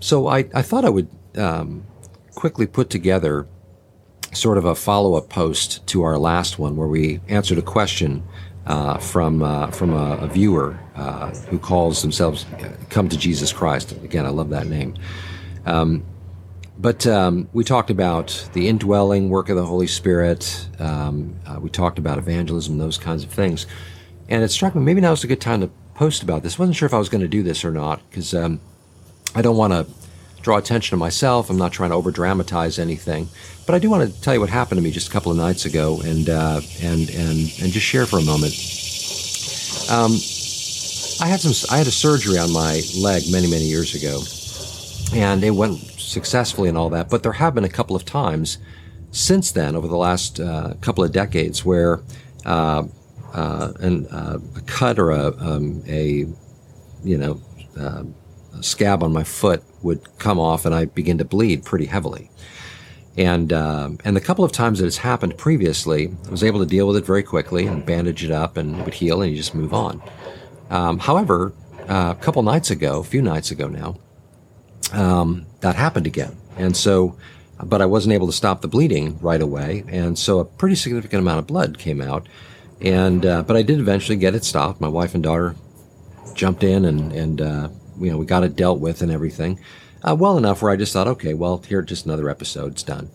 so I, I thought I would um, quickly put together sort of a follow up post to our last one where we answered a question uh, from uh, from a, a viewer uh, who calls themselves "Come to Jesus Christ." Again, I love that name. Um, but um, we talked about the indwelling work of the Holy Spirit. Um, uh, we talked about evangelism, those kinds of things. And it struck me maybe now is a good time to post about this. Wasn't sure if I was going to do this or not because um, I don't want to draw attention to myself. I'm not trying to over dramatize anything, but I do want to tell you what happened to me just a couple of nights ago and uh, and and and just share for a moment. Um, I had some. I had a surgery on my leg many many years ago, and it went successfully and all that. But there have been a couple of times since then, over the last uh, couple of decades, where uh, uh, an, uh, a cut or a, um, a you know uh, scab on my foot would come off, and I begin to bleed pretty heavily. And uh, and the couple of times that it's happened previously, I was able to deal with it very quickly and bandage it up, and it would heal, and you just move on. Um, however, a couple nights ago, a few nights ago now, um, that happened again. And so, but I wasn't able to stop the bleeding right away. And so a pretty significant amount of blood came out. And, uh, but I did eventually get it stopped. My wife and daughter jumped in and, and, uh, you know, we got it dealt with and everything. Uh, well enough where I just thought, okay, well, here, just another episode, it's done.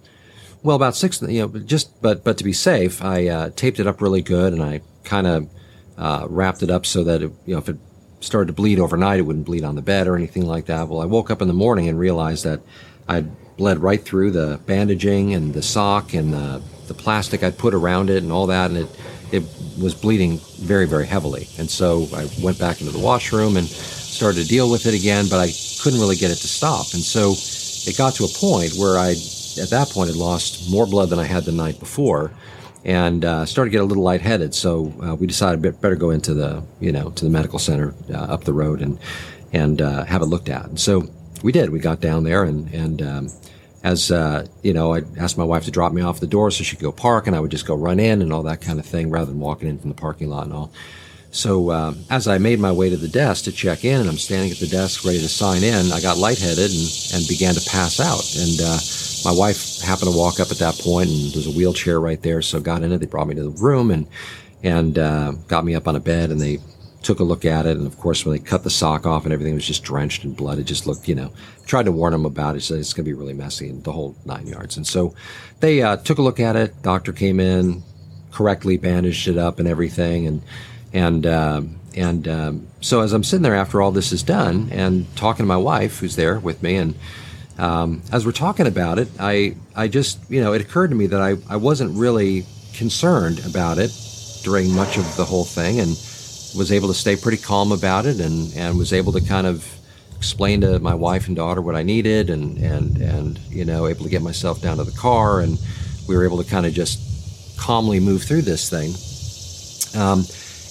Well, about six, you know, just, but, but to be safe, I, uh, taped it up really good and I kind of, uh, wrapped it up so that, it, you know, if it started to bleed overnight, it wouldn't bleed on the bed or anything like that. Well, I woke up in the morning and realized that I'd bled right through the bandaging and the sock and the, the plastic I'd put around it and all that, and it it was bleeding very very heavily. And so I went back into the washroom and started to deal with it again, but I couldn't really get it to stop. And so it got to a point where I, at that point, had lost more blood than I had the night before and uh, started to get a little lightheaded. So uh, we decided better go into the you know to the medical center uh, up the road and and uh, have it looked at. And so we did. We got down there and and um, as uh, you know, I asked my wife to drop me off the door so she could go park, and I would just go run in and all that kind of thing rather than walking in from the parking lot and all. So uh, as I made my way to the desk to check in, and I'm standing at the desk ready to sign in, I got lightheaded and, and began to pass out. And uh, my wife happened to walk up at that point, and there's a wheelchair right there, so got in it. They brought me to the room and and uh, got me up on a bed, and they took a look at it. And of course, when they cut the sock off and everything was just drenched in blood, it just looked, you know, tried to warn them about it. Said it's going to be really messy and the whole nine yards. And so they uh, took a look at it. Doctor came in, correctly bandaged it up and everything, and and um, and um, so as I'm sitting there after all this is done and talking to my wife who's there with me and um, as we're talking about it, I, I just, you know, it occurred to me that I, I wasn't really concerned about it during much of the whole thing and was able to stay pretty calm about it and, and was able to kind of explain to my wife and daughter what I needed and, and, and, you know, able to get myself down to the car and we were able to kind of just calmly move through this thing. Um,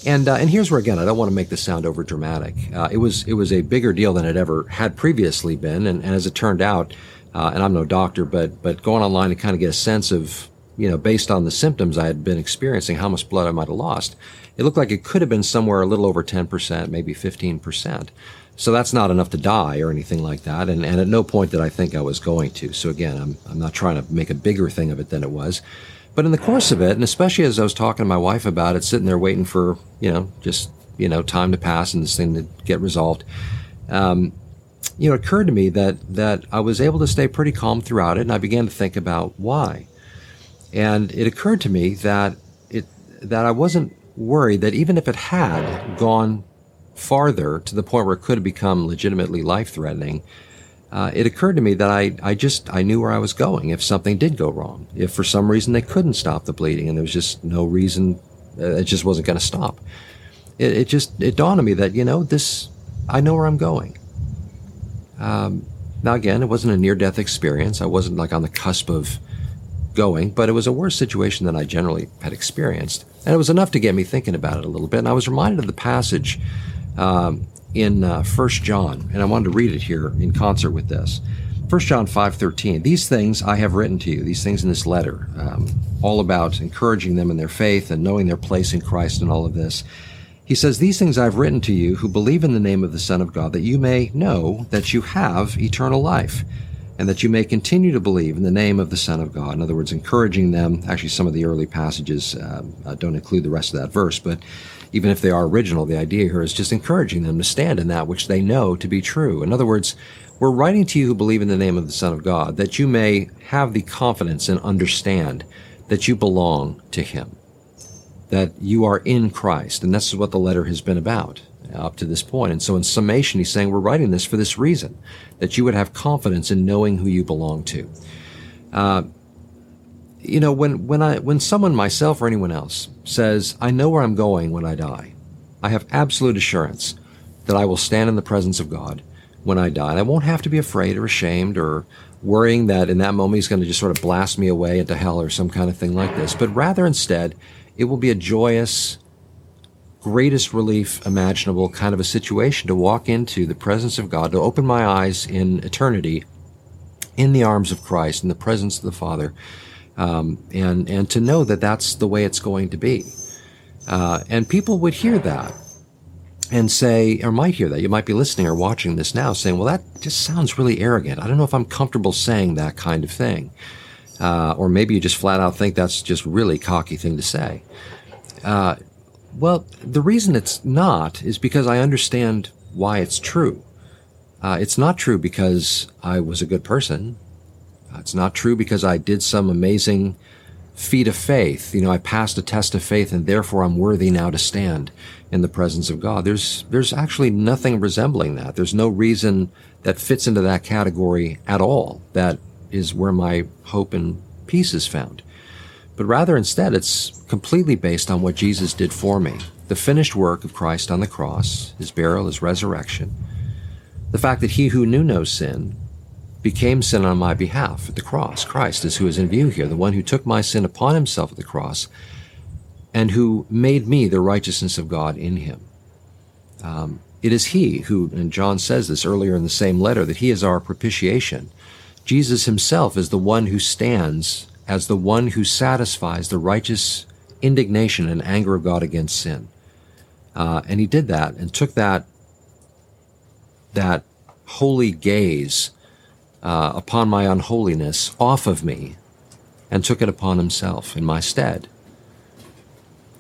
and uh, and here's where again I don't want to make this sound over dramatic. Uh, it was it was a bigger deal than it ever had previously been, and, and as it turned out, uh, and I'm no doctor, but but going online to kind of get a sense of you know based on the symptoms I had been experiencing, how much blood I might have lost, it looked like it could have been somewhere a little over 10%, maybe 15%. So that's not enough to die or anything like that, and, and at no point did I think I was going to. So again, I'm I'm not trying to make a bigger thing of it than it was. But in the course of it, and especially as I was talking to my wife about it, sitting there waiting for, you know, just, you know, time to pass and this thing to get resolved, um, you know, it occurred to me that, that I was able to stay pretty calm throughout it. And I began to think about why. And it occurred to me that it, that I wasn't worried that even if it had gone farther to the point where it could have become legitimately life threatening, uh, it occurred to me that I, I just I knew where I was going if something did go wrong. If for some reason they couldn't stop the bleeding and there was just no reason, uh, it just wasn't going to stop. It, it, just it dawned on me that you know this I know where I'm going. Um, now again, it wasn't a near death experience. I wasn't like on the cusp of going, but it was a worse situation than I generally had experienced, and it was enough to get me thinking about it a little bit. And I was reminded of the passage um, in uh, 1 John, and I wanted to read it here in concert with this. 1 John 5:13. These things I have written to you, these things in this letter, um, all about encouraging them in their faith and knowing their place in Christ and all of this. he says, These things I've written to you who believe in the name of the Son of God, that you may know that you have eternal life, and that you may continue to believe in the name of the Son of God. In other words, encouraging them. Actually, some of the early passages uh, uh, don't include the rest of that verse, but even if they are original, the idea here is just encouraging them to stand in that which they know to be true. In other words, we're writing to you who believe in the name of the Son of God, that you may have the confidence and understand that you belong to Him that you are in Christ. And this is what the letter has been about up to this point. And so in summation, he's saying we're writing this for this reason, that you would have confidence in knowing who you belong to. Uh, you know, when, when I, when someone, myself or anyone else says, I know where I'm going when I die, I have absolute assurance that I will stand in the presence of God when I die. And I won't have to be afraid or ashamed or worrying that in that moment he's going to just sort of blast me away into hell or some kind of thing like this, but rather instead, it will be a joyous, greatest relief imaginable kind of a situation to walk into the presence of God, to open my eyes in eternity in the arms of Christ, in the presence of the Father, um, and, and to know that that's the way it's going to be. Uh, and people would hear that and say, or might hear that. You might be listening or watching this now saying, well, that just sounds really arrogant. I don't know if I'm comfortable saying that kind of thing. Uh, or maybe you just flat out think that's just really cocky thing to say. Uh, well, the reason it's not is because I understand why it's true. Uh, it's not true because I was a good person. Uh, it's not true because I did some amazing feat of faith. You know, I passed a test of faith and therefore I'm worthy now to stand in the presence of God. There's, there's actually nothing resembling that. There's no reason that fits into that category at all that is where my hope and peace is found. But rather instead, it's completely based on what Jesus did for me. The finished work of Christ on the cross, his burial, his resurrection. The fact that he who knew no sin became sin on my behalf at the cross. Christ is who is in view here, the one who took my sin upon himself at the cross and who made me the righteousness of God in him. Um, it is he who, and John says this earlier in the same letter, that he is our propitiation Jesus himself is the one who stands as the one who satisfies the righteous indignation and anger of God against sin. Uh, and he did that and took that that holy gaze uh, upon my unholiness off of me and took it upon himself in my stead.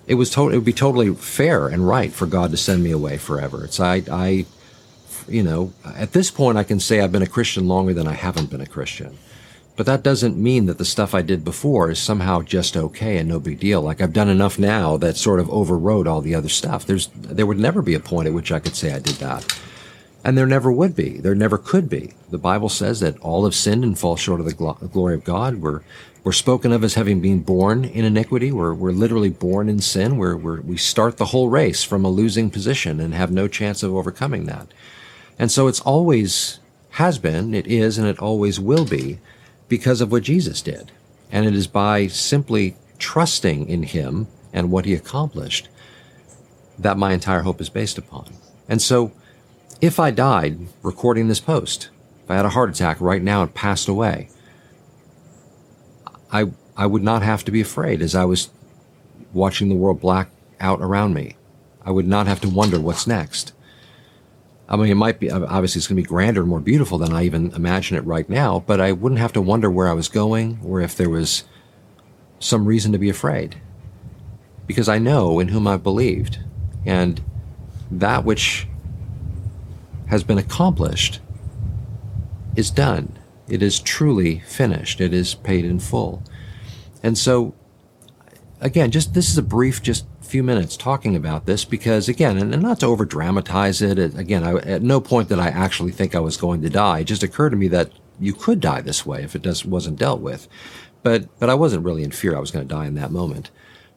It was to- it would be totally fair and right for God to send me away forever. It's I I you know, at this point, I can say I've been a Christian longer than I haven't been a Christian. But that doesn't mean that the stuff I did before is somehow just okay and no big deal. Like I've done enough now that sort of overrode all the other stuff. There's, there would never be a point at which I could say I did that. And there never would be. There never could be. The Bible says that all have sinned and fall short of the gl- glory of God. We're, we're spoken of as having been born in iniquity. We're, we're literally born in sin. We're, we're, we start the whole race from a losing position and have no chance of overcoming that. And so it's always has been, it is, and it always will be because of what Jesus did. And it is by simply trusting in him and what he accomplished that my entire hope is based upon. And so if I died recording this post, if I had a heart attack right now and passed away, I, I would not have to be afraid as I was watching the world black out around me. I would not have to wonder what's next. I mean, it might be, obviously, it's going to be grander and more beautiful than I even imagine it right now, but I wouldn't have to wonder where I was going or if there was some reason to be afraid. Because I know in whom I've believed. And that which has been accomplished is done. It is truly finished. It is paid in full. And so, again, just this is a brief, just few minutes talking about this because, again, and, not to over dramatize it, it again, I, at no point did I actually think I was going to die. It just occurred to me that you could die this way if it does, wasn't dealt with. But, but I wasn't really in fear I was going to die in that moment.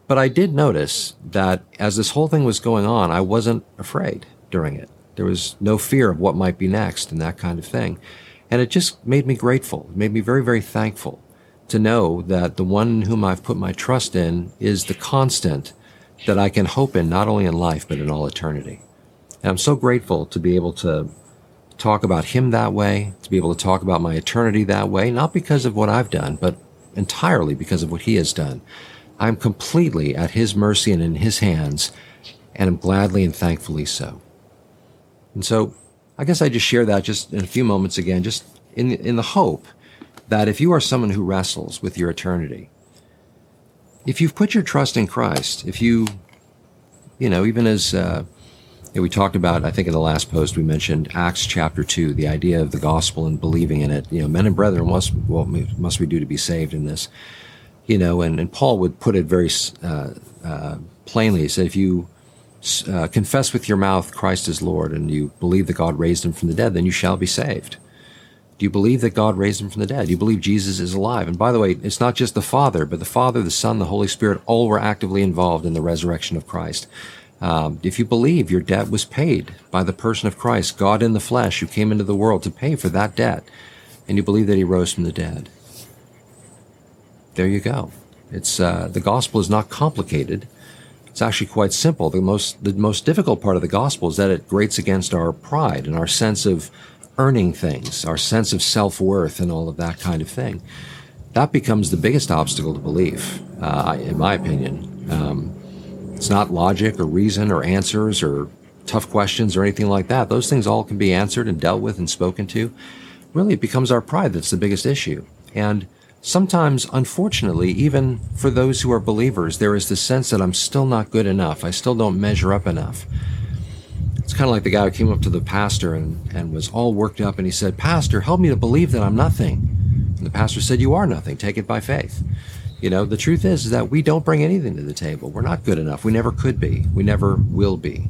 But I did notice that as this whole thing was going on, I wasn't afraid during it. There was no fear of what might be next and that kind of thing. And it just made me grateful. It made me very, very thankful to know that the one in whom I've put my trust in is the constant that I can hope in not only in life, but in all eternity. And I'm so grateful to be able to talk about him that way, to be able to talk about my eternity that way, not because of what I've done, but entirely because of what he has done. I'm completely at his mercy and in his hands. and am gladly and thankfully so. And so I guess I just share that just in a few moments again, just in, in the hope that if you are someone who wrestles with your eternity, if you've put your trust in Christ, if you, you know, even as uh, we talked about, I think in the last post we mentioned Acts chapter two, the idea of the gospel and believing in it. You know, men and brethren, what must we do to be saved in this? You know, and, and Paul would put it very uh, uh, plainly. He said, if you uh, confess with your mouth Christ is Lord and you believe that God raised him from the dead, then you shall be saved. Do you believe that God raised him from the dead? Do you believe Jesus is alive? And by the way, it's not just the Father, but the Father, the Son, the Holy Spirit, all were actively involved in the resurrection of Christ. Um, if you believe your debt was paid by the person of Christ, God in the flesh, who came into the world to pay for that debt, and you believe that he rose from the dead, there you go. It's uh, the gospel is not complicated. It's actually quite simple. The most the most difficult part of the gospel is that it grates against our pride and our sense of earning things, our sense of self worth, and all of that kind of thing. That becomes the biggest obstacle to belief, uh, in my opinion. Um, it's not logic or reason or answers or tough questions or anything like that. Those things all can be answered and dealt with and spoken to. Really, it becomes our pride that's the biggest issue. And Sometimes, unfortunately, even for those who are believers, there is the sense that I'm still not good enough. I still don't measure up enough. It's kind of like the guy who came up to the pastor and, and was all worked up and he said, Pastor, help me to believe that I'm nothing. And the pastor said, You are nothing. Take it by faith. You know, the truth is, is that we don't bring anything to the table. We're not good enough. We never could be. We never will be.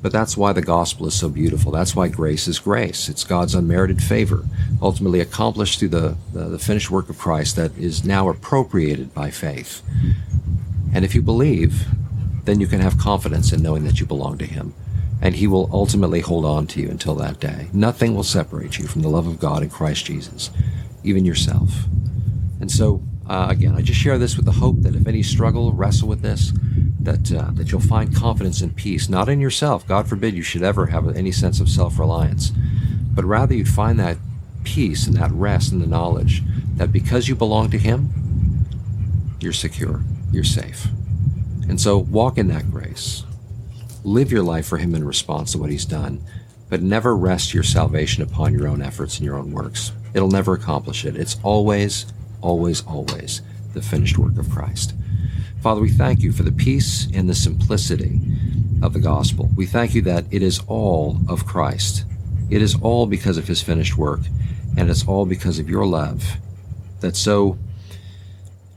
But that's why the gospel is so beautiful. That's why grace is grace. It's God's unmerited favor, ultimately accomplished through the, the, the, finished work of Christ that is now appropriated by faith. And if you believe, then you can have confidence in knowing that you belong to Him. And He will ultimately hold on to you until that day. Nothing will separate you from the love of God in Christ Jesus, even yourself. And so, uh, again, I just share this with the hope that if any struggle, wrestle with this, that uh, that you'll find confidence and peace, not in yourself. God forbid you should ever have any sense of self-reliance, but rather you'd find that peace and that rest and the knowledge that because you belong to Him, you're secure, you're safe. And so walk in that grace. Live your life for Him in response to what He's done, but never rest your salvation upon your own efforts and your own works. It'll never accomplish it. It's always, always, always the finished work of Christ. Father, we thank you for the peace and the simplicity of the gospel. We thank you that it is all of Christ. It is all because of his finished work, and it's all because of your love that so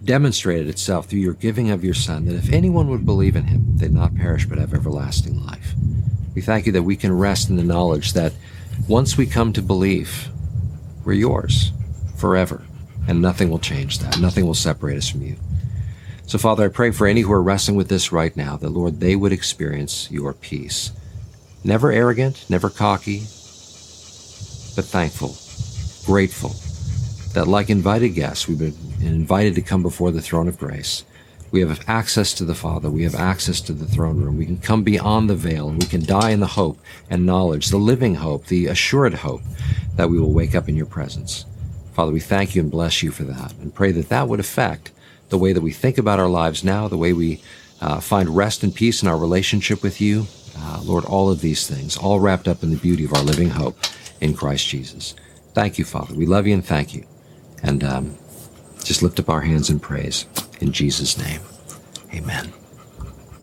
demonstrated itself through your giving of your Son, that if anyone would believe in him, they'd not perish but have everlasting life. We thank you that we can rest in the knowledge that once we come to believe, we're yours forever, and nothing will change that. Nothing will separate us from you. So, Father, I pray for any who are wrestling with this right now that, Lord, they would experience your peace. Never arrogant, never cocky, but thankful, grateful that, like invited guests, we've been invited to come before the throne of grace. We have access to the Father. We have access to the throne room. We can come beyond the veil and we can die in the hope and knowledge, the living hope, the assured hope that we will wake up in your presence. Father, we thank you and bless you for that and pray that that would affect the way that we think about our lives now, the way we uh, find rest and peace in our relationship with you. Uh, Lord, all of these things, all wrapped up in the beauty of our living hope in Christ Jesus. Thank you, Father. We love you and thank you. And um, just lift up our hands in praise in Jesus' name. Amen.